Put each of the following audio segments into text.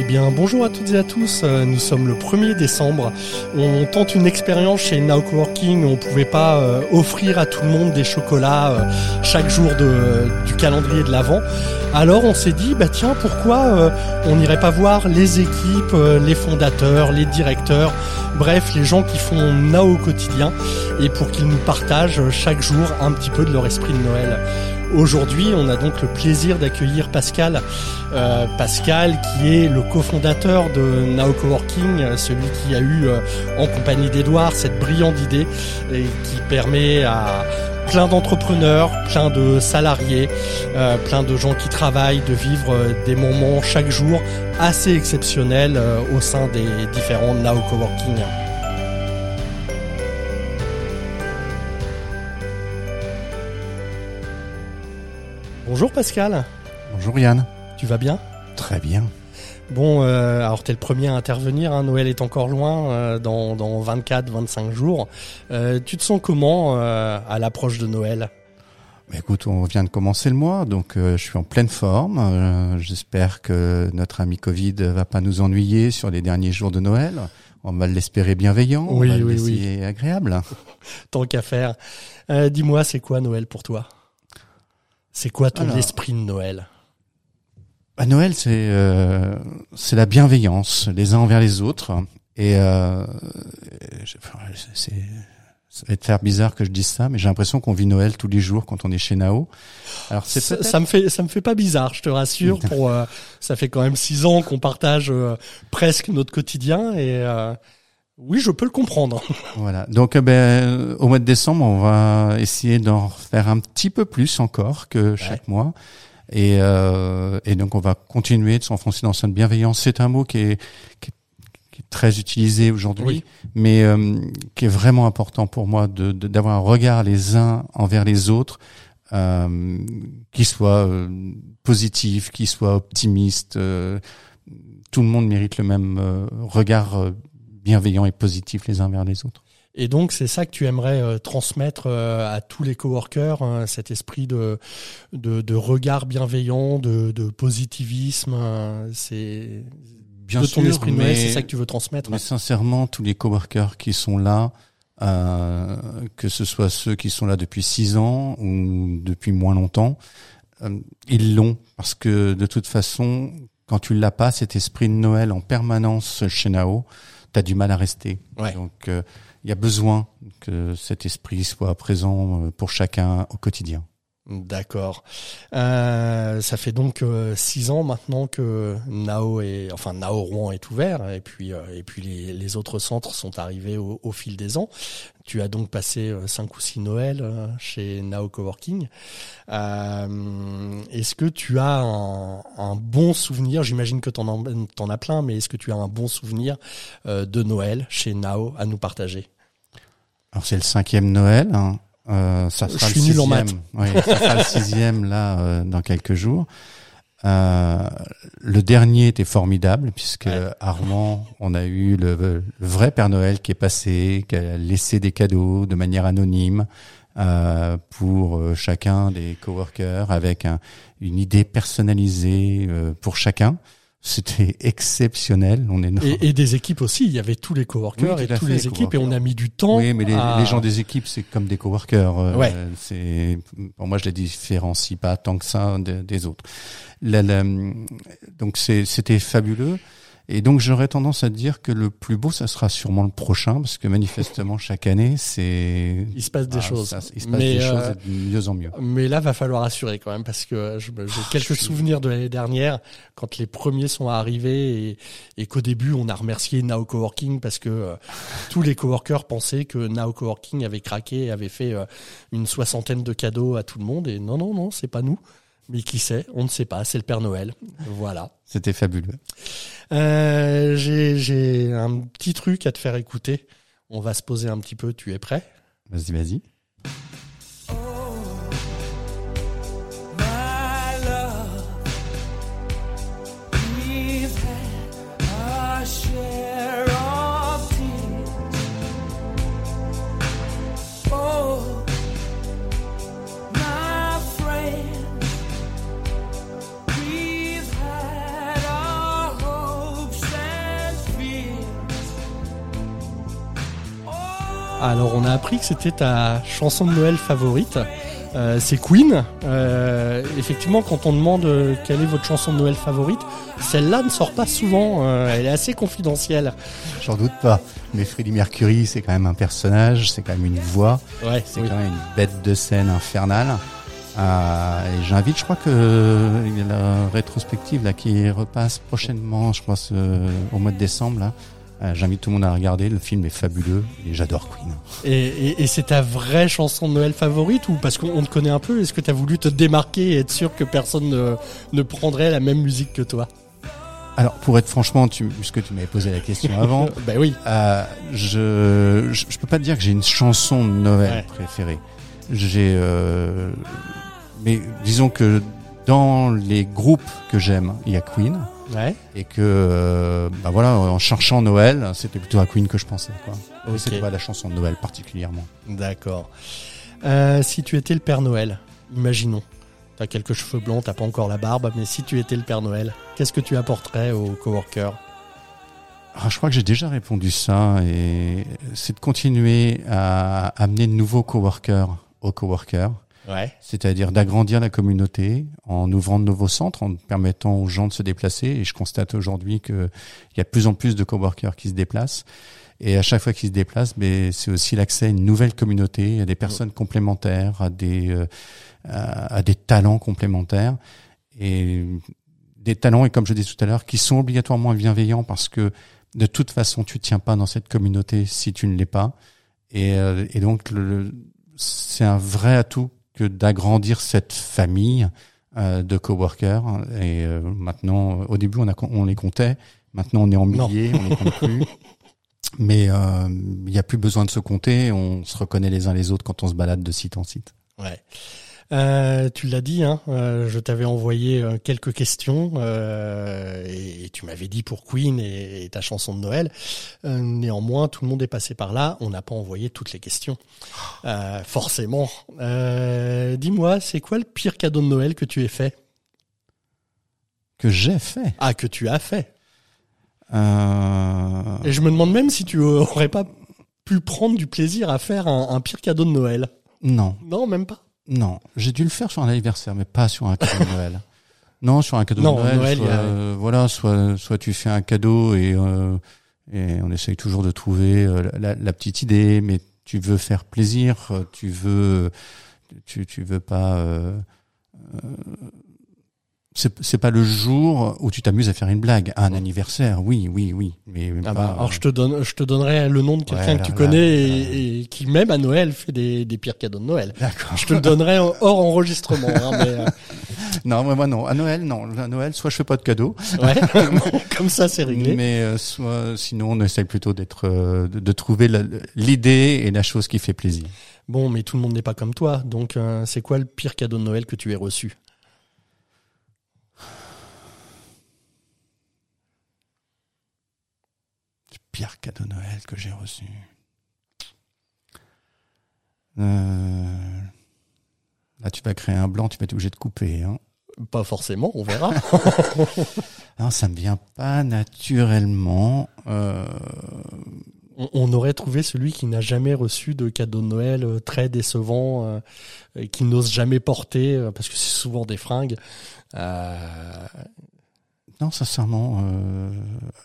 Eh bien, bonjour à toutes et à tous. Euh, nous sommes le 1er décembre. On tente une expérience chez Now Coworking. On pouvait pas euh, offrir à tout le monde des chocolats euh, chaque jour du calendrier de l'Avent. Alors, on s'est dit, bah tiens, pourquoi on n'irait pas voir les équipes, les fondateurs, les directeurs, bref, les gens qui font Now au quotidien, et pour qu'ils nous partagent chaque jour un petit peu de leur esprit de Noël. Aujourd'hui, on a donc le plaisir d'accueillir Pascal. Euh, Pascal, qui est le cofondateur de Now Coworking, celui qui a eu, euh, en compagnie d'Edouard, cette brillante idée et qui permet à plein d'entrepreneurs, plein de salariés, euh, plein de gens qui travaillent, de vivre des moments chaque jour assez exceptionnels au sein des différents Now Coworking. Bonjour Pascal. Bonjour Yann. Tu vas bien? Très bien. Bon, euh, alors tu es le premier à intervenir, hein. Noël est encore loin, euh, dans, dans 24-25 jours. Euh, tu te sens comment à l'approche de Noël? Bah, Écoute, on vient de commencer le mois, donc je suis en pleine forme. J'espère que notre ami Covid va pas nous ennuyer sur les derniers jours de Noël. On va l'espérer bienveillant, oui, on va oui, oui. agréable. Tant qu'à faire. Dis-moi, c'est quoi Noël pour toi? C'est quoi ton esprit de Noël? Bah, Noël, c'est euh, c'est la bienveillance les uns envers les autres. Et euh, c'est ça va être faire bizarre que je dise ça, mais j'ai l'impression qu'on vit Noël tous les jours quand on est chez Nao. Alors c'est ça, ça, me fait ça me fait pas bizarre, je te rassure. Pour euh, ça fait quand même six ans qu'on partage euh, presque notre quotidien et euh, oui, je peux le comprendre. Voilà. Donc, euh, ben, au mois de décembre, on va essayer d'en faire un petit peu plus encore que chaque mois. Et, euh, et donc, on va continuer de s'enfoncer dans cette bienveillance. C'est un mot qui est, qui est, très utilisé aujourd'hui, mais euh, qui est vraiment important pour moi de d'avoir un regard les uns envers les autres euh, qui soit euh, positif, qui soit optimiste. tout le monde mérite le même regard bienveillants et positifs les uns vers les autres. Et donc c'est ça que tu aimerais euh, transmettre euh, à tous les coworkers, hein, cet esprit de, de, regard bienveillant, de, positivisme. Hein, c'est bien de ton esprit de c'est ça que tu veux transmettre. Mais sincèrement, tous les coworkers qui sont là, euh, que ce soit ceux qui sont là depuis six ans ou depuis moins longtemps, ils l'ont parce que de toute façon, quand tu l'as pas, cet esprit de Noël en permanence chez Nao, tu as du mal à rester. Donc euh, il y a besoin que cet esprit soit présent euh, pour chacun au quotidien. D'accord. Euh, ça fait donc euh, six ans maintenant que Nao est, enfin Nao Rouen est ouvert et puis euh, et puis les, les, autres centres sont arrivés au, au, fil des ans. Tu as donc passé cinq ou six Noël chez Nao Coworking. est-ce que tu as un, un bon souvenir? J'imagine que tu en, en, as plein, mais est-ce que tu as un bon souvenir de Noël chez Nao à nous partager? Alors c'est le cinquième Noël. Hein. Euh, ça sera Je suis le nul en maths. Oui, ça sera le sixième là euh, dans quelques jours. Euh, le dernier était formidable puisque Armand, on a eu le, le, vrai Père Noël qui est passé, qui a laissé des cadeaux de manière anonyme euh, pour euh, chacun des coworkers avec un, une idée personnalisée pour chacun. C'était exceptionnel. On est et, et, des équipes aussi. Il y avait tous les coworkers et toutes les équipes et on a mis du temps. Oui, mais les, les gens des équipes, c'est comme des coworkers. Euh, ouais. c'est pour moi, je les différencie pas tant que ça des, des autres. La, la, donc c'était fabuleux. Et donc j'aurais tendance à dire que le plus beau, ça sera sûrement le prochain, parce que manifestement chaque année, c'est il se passe des ah, choses. il se passe des choses euh, de mieux en mieux. Mais là, va falloir assurer quand même, parce que j'ai quelques souvenirs de l'année dernière quand les premiers sont arrivés et, et qu'au début on a remercié Now Coworking parce que euh, tous les coworkers pensaient que Now Coworking avait craqué et avait fait euh, une soixantaine de cadeaux à tout le monde. Et non, non, non, c'est pas nous. Mais qui sait On ne sait pas. C'est le Père Noël. Voilà. C'était fabuleux. Euh, J'ai un petit truc à te faire écouter. On va se poser un petit peu. Tu es prêt? Vas-y, vas-y. Alors on a appris que c'était ta chanson de Noël favorite. Euh, c'est Queen. Euh, effectivement, quand on demande euh, quelle est votre chanson de Noël favorite, celle-là ne sort pas souvent. Elle est assez confidentielle. J'en doute pas. Mais Freddie Mercury, c'est quand même un personnage, c'est quand même une voix, Ouais, c'est oui. quand même une bête de scène infernale. Et j'invite, je crois que la rétrospective là qui repasse prochainement, je crois ce- au mois de décembre là. Euh, j'invite tout le monde à regarder. Le film est fabuleux et j'adore Queen. Et, et- et c'est ta vraie chanson de Noël favorite ou parce qu'on te connaît un peu, est-ce que tu as voulu te démarquer et être sûr que personne ne, ne prendrait la même musique que toi? Alors pour être franchement, tu, puisque tu m'avais posé la question avant, Ben oui. Euh, je, je je peux pas te dire que j'ai une chanson de Noël Ouais. préférée. J'ai euh, mais disons que dans les groupes que j'aime, il y a Queen Ouais. et que euh, bah voilà, en cherchant Noël, c'était plutôt à Queen que je pensais quoi. C'était pas la chanson de Noël particulièrement. D'accord. Euh, si tu étais le Père Noël, imaginons. T'as quelques cheveux blonds, t'as pas encore la barbe, mais si tu étais le Père Noël, qu'est-ce que tu apporterais aux coworkers Ah, je crois que j'ai déjà répondu ça et c'est de continuer à amener de nouveaux coworkers aux coworkers. Ouais. c'est-à-dire d'agrandir la communauté en ouvrant de nouveaux centres, en permettant aux gens de se déplacer. Et je constate aujourd'hui qu'il y a de plus en plus de coworkers qui se déplacent. Et à chaque fois qu'ils se déplacent, mais c'est aussi l'accès à une nouvelle communauté, à des personnes complémentaires, à des euh, à, à des talents complémentaires et des talents et comme je disais tout à l'heure, qui sont obligatoirement bienveillants parce que de toute façon tu tiens pas dans cette communauté si tu ne l'es pas. Et, euh, donc le, c'est un vrai atout que d'agrandir cette famille euh, de coworkers. Et euh, maintenant, au début, on, a, on les comptait. Maintenant, on est en milliers, on les compte plus. Mais euh, il n'y a plus besoin de se compter. On se reconnaît les uns les autres quand on se balade de site en site. Ouais. Euh, tu l'as dit, hein, euh, je t'avais envoyé euh, quelques questions euh, et, et tu m'avais dit pour Queen et, et ta chanson de Noël. Néanmoins, tout le monde est passé par là. On n'a pas envoyé toutes les questions, forcément. Dis-moi, c'est quoi le pire cadeau de Noël que tu aies fait? Que j'ai fait? Ah, que tu as fait. Et je me demande même si tu aurais pas pu prendre du plaisir à faire un, un pire cadeau de Noël. non, Non, même pas. Non. J'ai dû le faire sur un anniversaire, mais pas sur un cadeau de Noël. Non, sur un cadeau Non, de Noël. Noël, soit, il y a- euh, voilà, soit, soit tu fais un cadeau et, euh, et on essaye toujours de trouver euh, la, la petite idée, mais tu veux faire plaisir, euh, tu veux, tu, tu veux pas. C'est pas le jour où tu t'amuses à faire une blague. Un anniversaire, oui, oui, oui, mais Ah bah, alors je te donne, je te donnerai le nom de quelqu'un Ouais, que tu connais là, et, et qui même à Noël fait des, des pires cadeaux de Noël. D'accord. Je te le donnerai hors enregistrement. hein, mais, euh, Non, moi, moi non. À Noël, non. À Noël, soit je fais pas de cadeau, ouais, comme ça c'est réglé. mais euh, soit sinon on essaye plutôt d'être, euh, de, de trouver l'idée et la chose qui fait plaisir. Bon, mais tout le monde n'est pas comme toi. Donc, euh, c'est quoi le pire cadeau de Noël que tu aies reçu? Pire cadeau de Noël que j'ai reçu. Euh, Là, tu vas créer un blanc, tu vas être obligé de couper. Hein. Pas forcément, on verra. Non, ça me vient pas naturellement. Euh, on, on aurait trouvé celui qui n'a jamais reçu de cadeau de Noël euh, très décevant, euh, et qui n'ose jamais porter parce que c'est souvent des fringues. Non, sincèrement.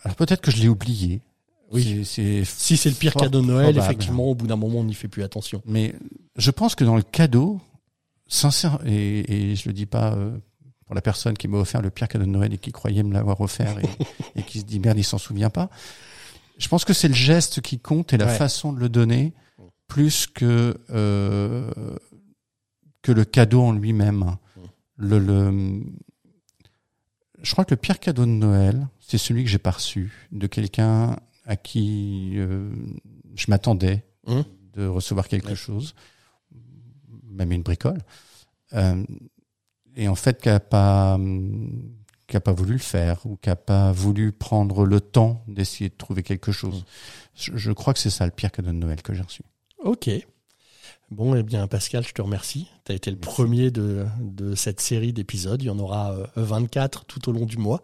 Alors peut-être que je l'ai oublié. Oui. C'est- c'est si c'est le pire cadeau de Noël, probable. effectivement, au bout d'un moment, on n'y fait plus attention. Mais je pense que dans le cadeau, sincère, et, et je le dis pas euh, pour la personne qui m'a offert le pire cadeau de Noël et qui croyait me l'avoir offert et, et qui se dit merde, il s'en souvient pas. Je pense que c'est le geste qui compte et la Ouais. façon de le donner plus que euh, que le cadeau en lui-même. Le, le, je crois que le pire cadeau de Noël, c'est celui que j'ai pas reçu de quelqu'un à qui euh, je m'attendais Hum. de recevoir quelque Ouais. chose, même une bricole, euh, et en fait qui a pas qui a pas voulu le faire ou qui a pas voulu prendre le temps d'essayer de trouver quelque chose. Hum. Je, je crois que c'est ça le pire cadeau de Noël que j'ai reçu. Ok. Bon, eh bien, Pascal, je te remercie. Tu as été le premier de, de cette série d'épisodes. Il y en aura euh, 24 tout au long du mois.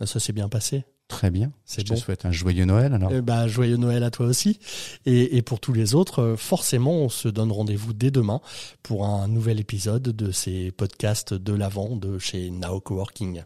Euh, Ça s'est bien passé? Très bien. C'est Je bon. te souhaite un joyeux Noël alors. Eh ben, joyeux Noël à toi aussi. Et, et pour tous les autres, euh, forcément, on se donne rendez-vous dès demain pour un nouvel épisode de ces podcasts de l'avant de chez Now Coworking.